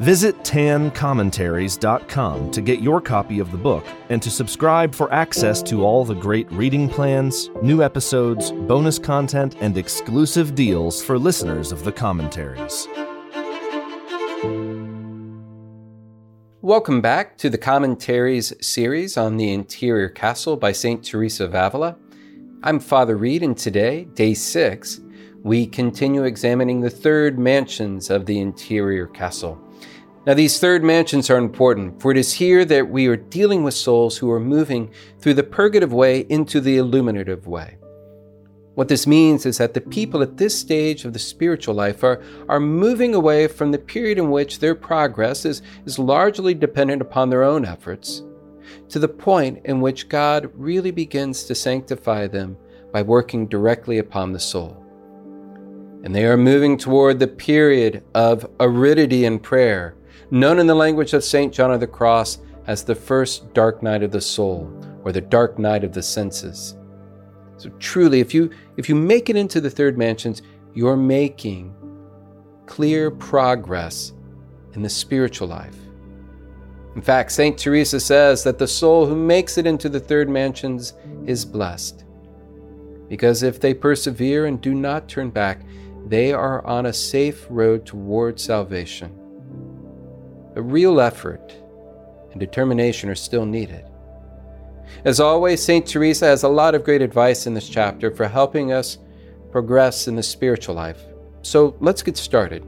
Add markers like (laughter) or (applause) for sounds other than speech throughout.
Visit tancommentaries.com to get your copy of the book and to subscribe for access to all the great reading plans, new episodes, bonus content, and exclusive deals for listeners of the commentaries. Welcome back to the Commentaries series on the Interior Castle by St. Teresa of Avila. I'm Father Reid, and today, day six, we continue examining the third mansions of the Interior Castle. Now, these third mansions are important, for it is here that we are dealing with souls who are moving through the purgative way into the illuminative way. What this means is that the people at this stage of the spiritual life are, are moving away from the period in which their progress is, is largely dependent upon their own efforts to the point in which God really begins to sanctify them by working directly upon the soul. And they are moving toward the period of aridity in prayer known in the language of St. John of the Cross as the first dark night of the soul or the dark night of the senses. So truly, if you if you make it into the third mansions, you're making clear progress in the spiritual life. In fact, St. Teresa says that the soul who makes it into the third mansions is blessed. Because if they persevere and do not turn back, they are on a safe road toward salvation. A real effort and determination are still needed. As always, St. Teresa has a lot of great advice in this chapter for helping us progress in the spiritual life. So let's get started.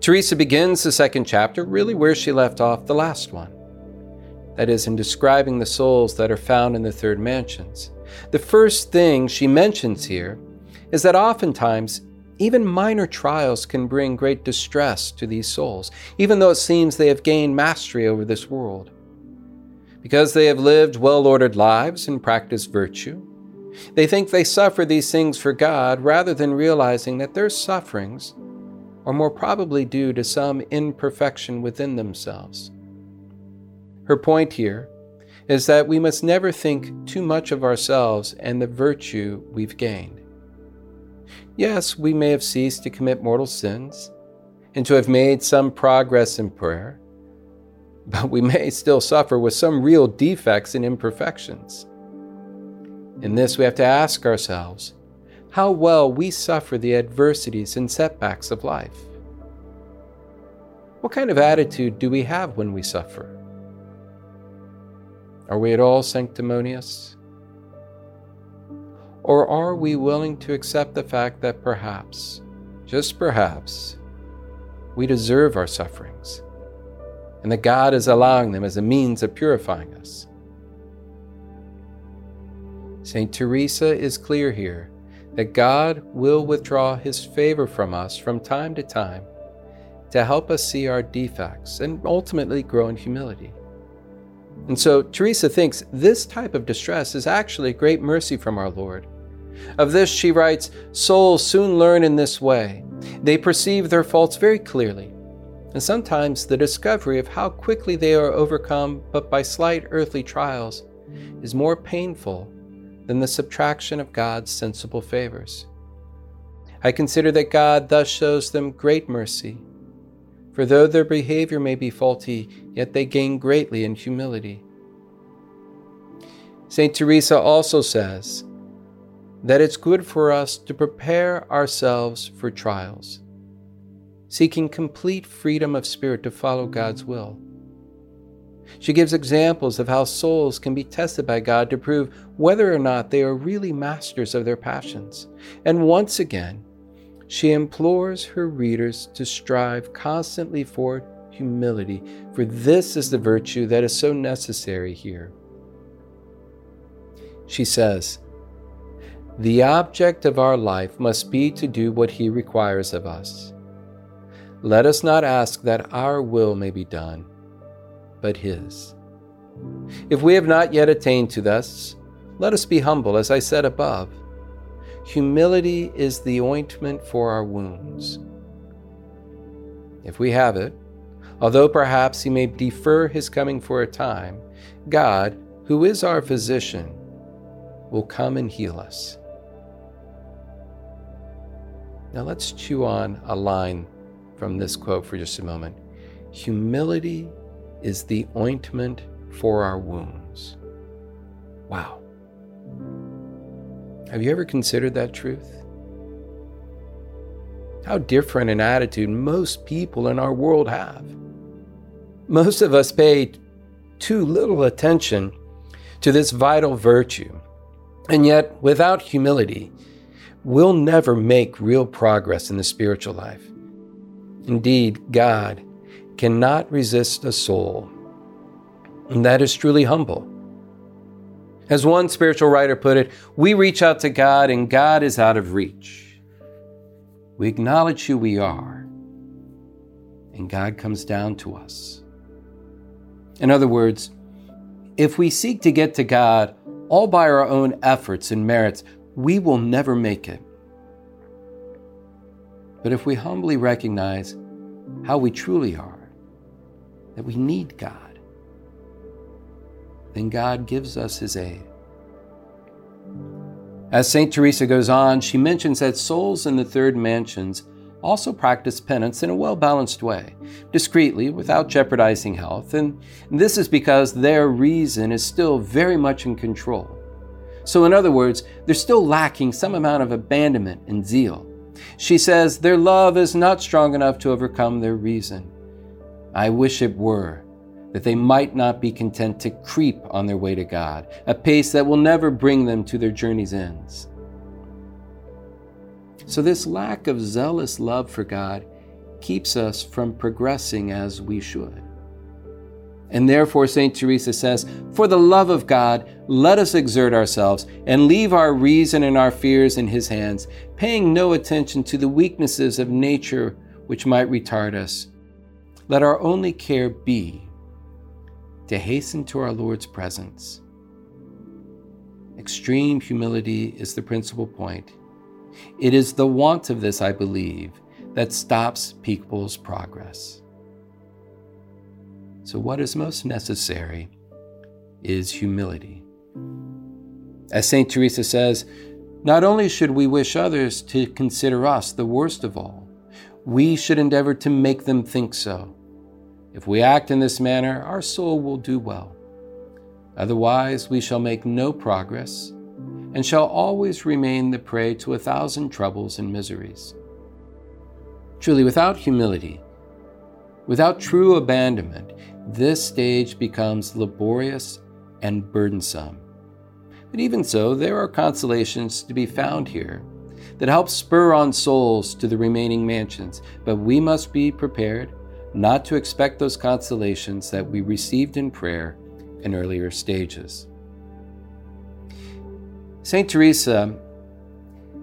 Teresa begins the second chapter really where she left off the last one. That is, in describing the souls that are found in the third mansions. The first thing she mentions here is that oftentimes even minor trials can bring great distress to these souls, even though it seems they have gained mastery over this world. Because they have lived well ordered lives and practiced virtue, they think they suffer these things for God rather than realizing that their sufferings are more probably due to some imperfection within themselves. Her point here is that we must never think too much of ourselves and the virtue we've gained. Yes, we may have ceased to commit mortal sins and to have made some progress in prayer, but we may still suffer with some real defects and imperfections. In this, we have to ask ourselves how well we suffer the adversities and setbacks of life. What kind of attitude do we have when we suffer? Are we at all sanctimonious? Or are we willing to accept the fact that perhaps, just perhaps, we deserve our sufferings and that God is allowing them as a means of purifying us? St. Teresa is clear here that God will withdraw his favor from us from time to time to help us see our defects and ultimately grow in humility. And so Teresa thinks this type of distress is actually a great mercy from our Lord. Of this she writes Souls soon learn in this way. They perceive their faults very clearly, and sometimes the discovery of how quickly they are overcome but by slight earthly trials is more painful than the subtraction of God's sensible favors. I consider that God thus shows them great mercy for though their behavior may be faulty, yet they gain greatly in humility. St. Teresa also says that it's good for us to prepare ourselves for trials, seeking complete freedom of spirit to follow God's will. She gives examples of how souls can be tested by God to prove whether or not they are really masters of their passions. And once again, she implores her readers to strive constantly for humility, for this is the virtue that is so necessary here. She says, The object of our life must be to do what He requires of us. Let us not ask that our will may be done, but His. If we have not yet attained to this, let us be humble, as I said above. Humility is the ointment for our wounds. If we have it, although perhaps He may defer His coming for a time, God, who is our physician, will come and heal us. Now let's chew on a line from this quote for just a moment. Humility is the ointment for our wounds. Wow. Have you ever considered that truth? How different an attitude most people in our world have. Most of us pay too little attention to this vital virtue. And yet, without humility, we'll never make real progress in the spiritual life. Indeed, God cannot resist a soul and that is truly humble. As one spiritual writer put it, we reach out to God and God is out of reach. We acknowledge who we are and God comes down to us. In other words, if we seek to get to God all by our own efforts and merits, we will never make it. But if we humbly recognize how we truly are, that we need God, then God gives us his aid. As St. Teresa goes on, she mentions that souls in the third mansions also practice penance in a well balanced way, discreetly, without jeopardizing health, and this is because their reason is still very much in control. So, in other words, they're still lacking some amount of abandonment and zeal. She says their love is not strong enough to overcome their reason. I wish it were, that they might not be content to creep on their way to God, a pace that will never bring them to their journey's ends. So, this lack of zealous love for God keeps us from progressing as we should. And therefore, St. Teresa says, For the love of God, let us exert ourselves and leave our reason and our fears in His hands, paying no attention to the weaknesses of nature which might retard us. Let our only care be to hasten to our Lord's presence. Extreme humility is the principal point. It is the want of this, I believe, that stops people's progress. So, what is most necessary is humility. As St. Teresa says, not only should we wish others to consider us the worst of all, we should endeavor to make them think so. If we act in this manner, our soul will do well. Otherwise, we shall make no progress and shall always remain the prey to a thousand troubles and miseries. Truly, without humility, without true abandonment, this stage becomes laborious and burdensome. But even so, there are consolations to be found here that help spur on souls to the remaining mansions, but we must be prepared not to expect those consolations that we received in prayer in earlier stages. St. Teresa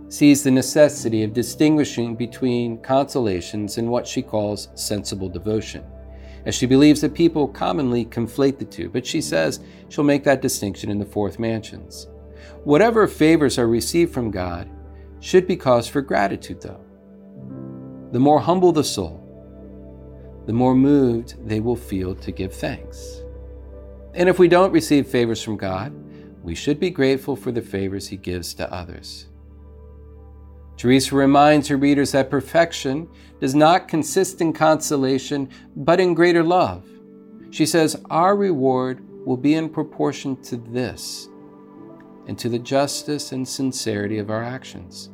sees the necessity of distinguishing between consolations and what she calls sensible devotion, as she believes that people commonly conflate the two, but she says she'll make that distinction in the fourth mansions. Whatever favors are received from God should be cause for gratitude, though. The more humble the soul, the more moved they will feel to give thanks. And if we don't receive favors from God, we should be grateful for the favors He gives to others. Teresa reminds her readers that perfection does not consist in consolation, but in greater love. She says, Our reward will be in proportion to this and to the justice and sincerity of our actions.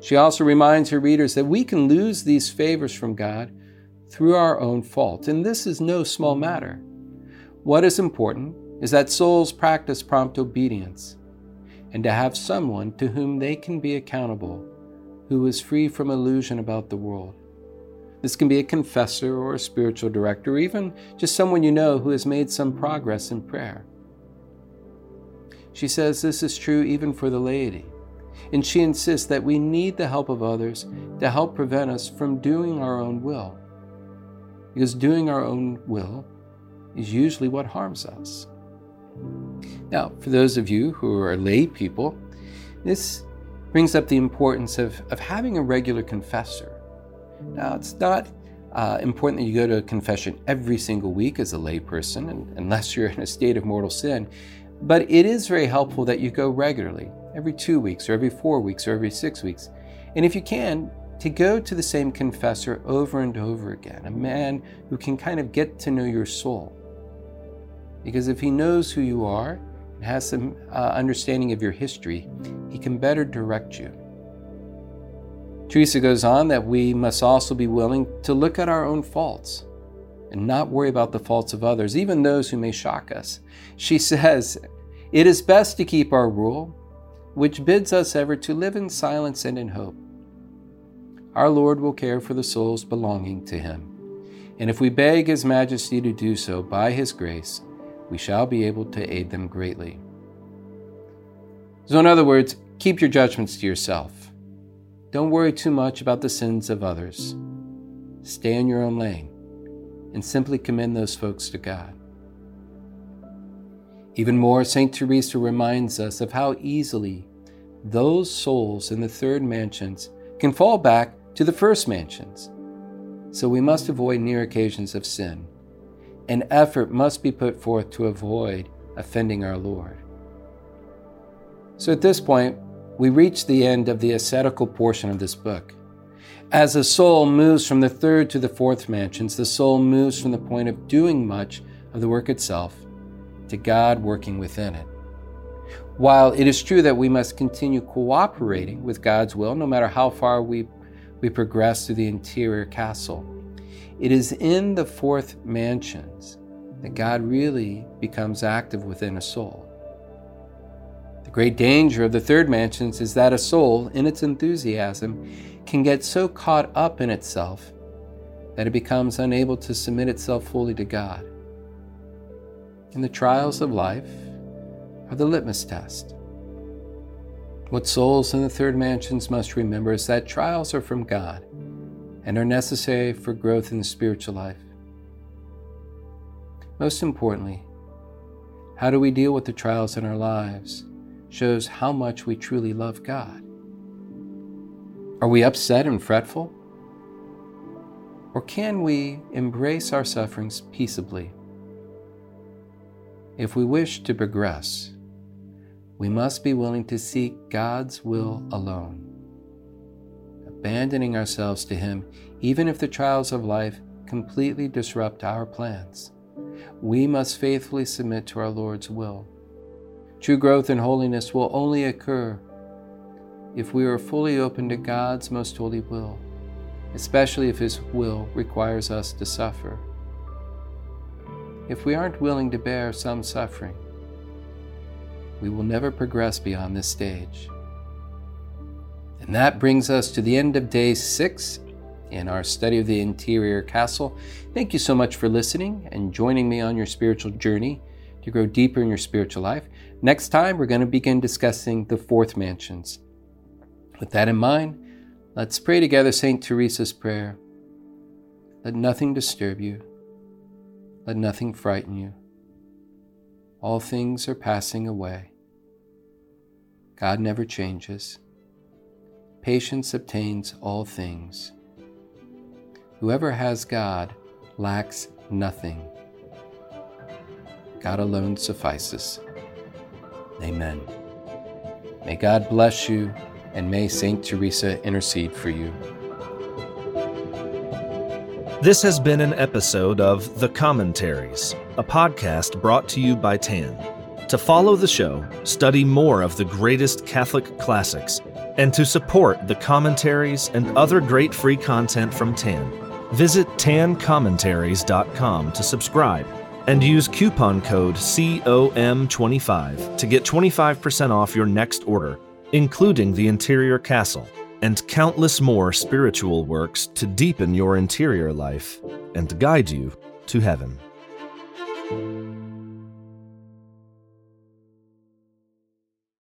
She also reminds her readers that we can lose these favors from God through our own fault, and this is no small matter. What is important is that souls practice prompt obedience and to have someone to whom they can be accountable who is free from illusion about the world. This can be a confessor or a spiritual director, or even just someone you know who has made some progress in prayer. She says this is true even for the laity, and she insists that we need the help of others to help prevent us from doing our own will because doing our own will is usually what harms us. Now, for those of you who are lay people, this brings up the importance of, of having a regular confessor. Now, it's not uh, important that you go to a confession every single week as a layperson, unless you're in a state of mortal sin. But it is very helpful that you go regularly, every two weeks, or every four weeks, or every six weeks. And if you can, to go to the same confessor over and over again, a man who can kind of get to know your soul. Because if he knows who you are and has some uh, understanding of your history, he can better direct you. Teresa goes on that we must also be willing to look at our own faults and not worry about the faults of others, even those who may shock us. She (laughs) says, It is best to keep our rule, which bids us ever to live in silence and in hope. Our Lord will care for the souls belonging to Him. And if we beg His Majesty to do so by His grace, we shall be able to aid them greatly. So, in other words, keep your judgments to yourself. Don't worry too much about the sins of others. Stay in your own lane and simply commend those folks to God. Even more, St. Teresa reminds us of how easily those souls in the third mansions can fall back to the first mansions. So we must avoid near occasions of sin. An effort must be put forth to avoid offending our Lord. So at this point, we reach the end of the ascetical portion of this book. As the soul moves from the third to the fourth mansions, the soul moves from the point of doing much of the work itself to God working within it. While it is true that we must continue cooperating with God's will, no matter how far we, we progress through the interior castle, it is in the fourth mansions that God really becomes active within a soul The great danger of the third mansions is that a soul, in its enthusiasm, can get so caught up in itself that it becomes unable to submit itself fully to God. And the trials of life are the litmus test. What souls in the third mansions must remember is that trials are from God and are necessary for growth in the spiritual life. Most importantly, how do we deal with the trials in our lives? shows how much we truly love God. Are we upset and fretful? Or can we embrace our sufferings peaceably? If we wish to progress, we must be willing to seek God's will alone, abandoning ourselves to Him even if the trials of life completely disrupt our plans. We must faithfully submit to our Lord's will. True growth in holiness will only occur if we are fully open to God's most holy will, especially if His will requires us to suffer. If we aren't willing to bear some suffering, we will never progress beyond this stage. And that brings us to the end of day six in our study of the interior castle. Thank you so much for listening and joining me on your spiritual journey to grow deeper in your spiritual life. Next time, we're going to begin discussing the fourth mansions. With that in mind, let's pray together St. Teresa's prayer. Let nothing disturb you, let nothing frighten you. All things are passing away. God never changes. Patience obtains all things. Whoever has God lacks nothing. God alone suffices. Amen. May God bless you, and may St. Teresa intercede for you. This has been an episode of The Commentaries, a podcast brought to you by TAN. To follow the show, study more of the greatest Catholic classics, and to support the commentaries and other great free content from TAN, visit tancommentaries.com to subscribe and use coupon code COM25 to get 25% off your next order, including the interior castle and countless more spiritual works to deepen your interior life and guide you to heaven.